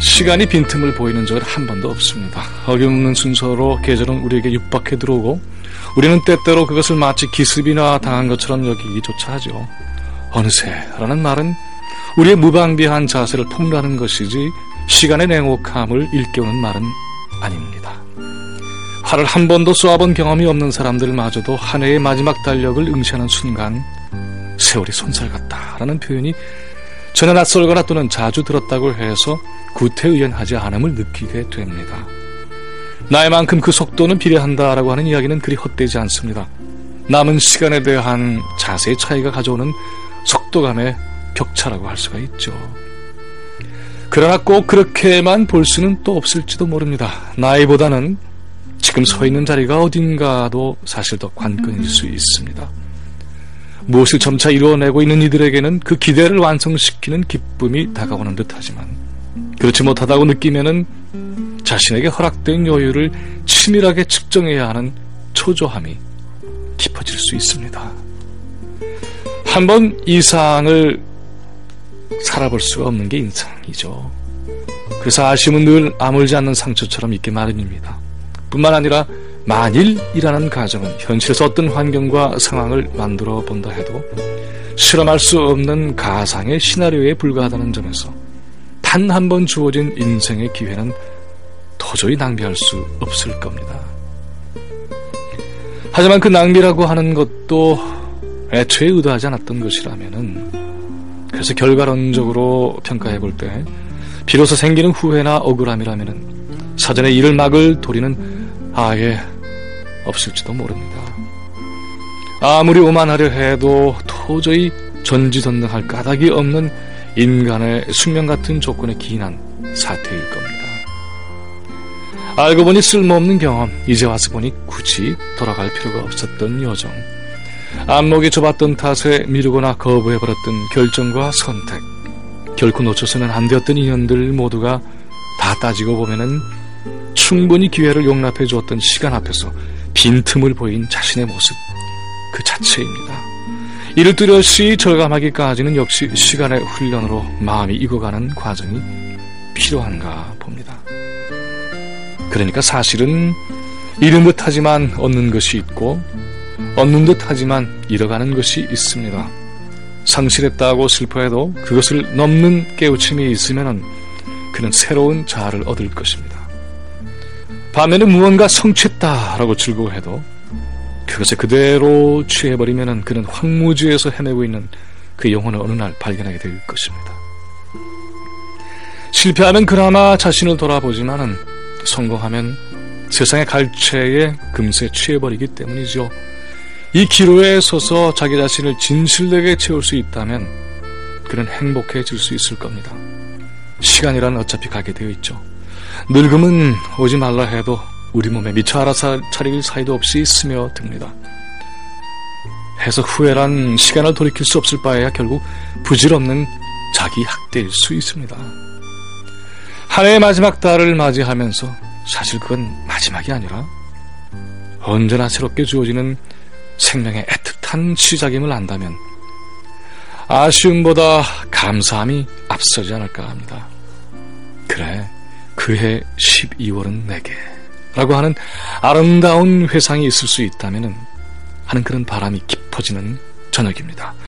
시간이 빈틈을 보이는 적은 한 번도 없습니다. 어김없는 순서로 계절은 우리에게 육박해 들어오고 우리는 때때로 그것을 마치 기습이나 당한 것처럼 여기기조차 하죠. 어느새라는 말은 우리의 무방비한 자세를 폭로하는 것이지 시간의 냉혹함을 일깨우는 말은 아닙니다. 활을 한 번도 쏘아본 경험이 없는 사람들마저도 한 해의 마지막 달력을 응시하는 순간 세월이 손살 같다라는 표현이 전혀 낯설거나 또는 자주 들었다고 해서 구태의연하지 않음을 느끼게 됩니다. 나이만큼 그 속도는 비례한다라고 하는 이야기는 그리 헛되지 않습니다. 남은 시간에 대한 자세의 차이가 가져오는 속도감의 격차라고 할 수가 있죠. 그러나 꼭 그렇게만 볼 수는 또 없을지도 모릅니다. 나이보다는 지금 서 있는 자리가 어딘가도 사실 더 관건일 수 있습니다. 무엇을 점차 이루어내고 있는 이들에게는 그 기대를 완성시키는 기쁨이 다가오는 듯 하지만 그렇지 못하다고 느끼면은 자신에게 허락된 여유를 치밀하게 측정해야 하는 초조함이 깊어질 수 있습니다. 한번 이상을 살아볼 수가 없는 게 인상이죠. 그래서 아쉬움은 늘 아물지 않는 상처처럼 있게 마련입니다. 뿐만 아니라 만일이라는 가정은 현실에서 어떤 환경과 상황을 만들어 본다 해도 실험할 수 없는 가상의 시나리오에 불과하다는 점에서 단 한 번 주어진 인생의 기회는 도저히 낭비할 수 없을 겁니다. 하지만 그 낭비라고 하는 것도 애초에 의도하지 않았던 것이라면은 그래서 결과론적으로 평가해 볼 때 비로소 생기는 후회나 억울함이라면은 사전에 이를 막을 도리는 아예 없을지도 모릅니다. 아무리 오만하려 해도 도저히 전지전능할 까닭이 없는 인간의 숙명 같은 조건에 기인한 사태일 겁니다. 알고 보니 쓸모없는 경험, 이제 와서 보니 굳이 돌아갈 필요가 없었던 여정. 안목이 좁았던 탓에 미루거나 거부해버렸던 결정과 선택. 결코 놓쳐서는 안 되었던 인연들 모두가 다 따지고 보면은 충분히 기회를 용납해 주었던 시간 앞에서 빈틈을 보인 자신의 모습 그 자체입니다. 이를 뚜렷이 절감하기까지는 역시 시간의 훈련으로 마음이 익어가는 과정이 필요한가 봅니다. 그러니까 사실은 잃은 듯 하지만 얻는 것이 있고 얻는 듯 하지만 잃어가는 것이 있습니다. 상실했다고 슬퍼해도 그것을 넘는 깨우침이 있으면 그는 새로운 자아를 얻을 것입니다. 반면에 무언가 성취했다라고 즐거워해도 그것에 그대로 취해버리면 그는 황무지에서 헤매고 있는 그 영혼을 어느 날 발견하게 될 것입니다. 실패하면 그나마 자신을 돌아보지만은 성공하면 세상의 갈채에 금세 취해버리기 때문이죠. 이 기로에 서서 자기 자신을 진실되게 채울 수 있다면 그는 행복해질 수 있을 겁니다. 시간이란 어차피 가게 되어 있죠. 늙음은 오지 말라 해도 우리 몸에 미처 알아차릴 사이도 없이 스며듭니다. 해서 후회란 시간을 돌이킬 수 없을 바에야 결국 부질없는 자기 학대일 수 있습니다. 한 해의 마지막 달을 맞이하면서 사실 그건 마지막이 아니라 언제나 새롭게 주어지는 생명의 애틋한 시작임을 안다면 아쉬움보다 감사함이 앞서지 않을까 합니다. 그래, 그해 12월은 내게 라고 하는 아름다운 회상이 있을 수 있다면 하는 그런 바람이 깊어지는 저녁입니다.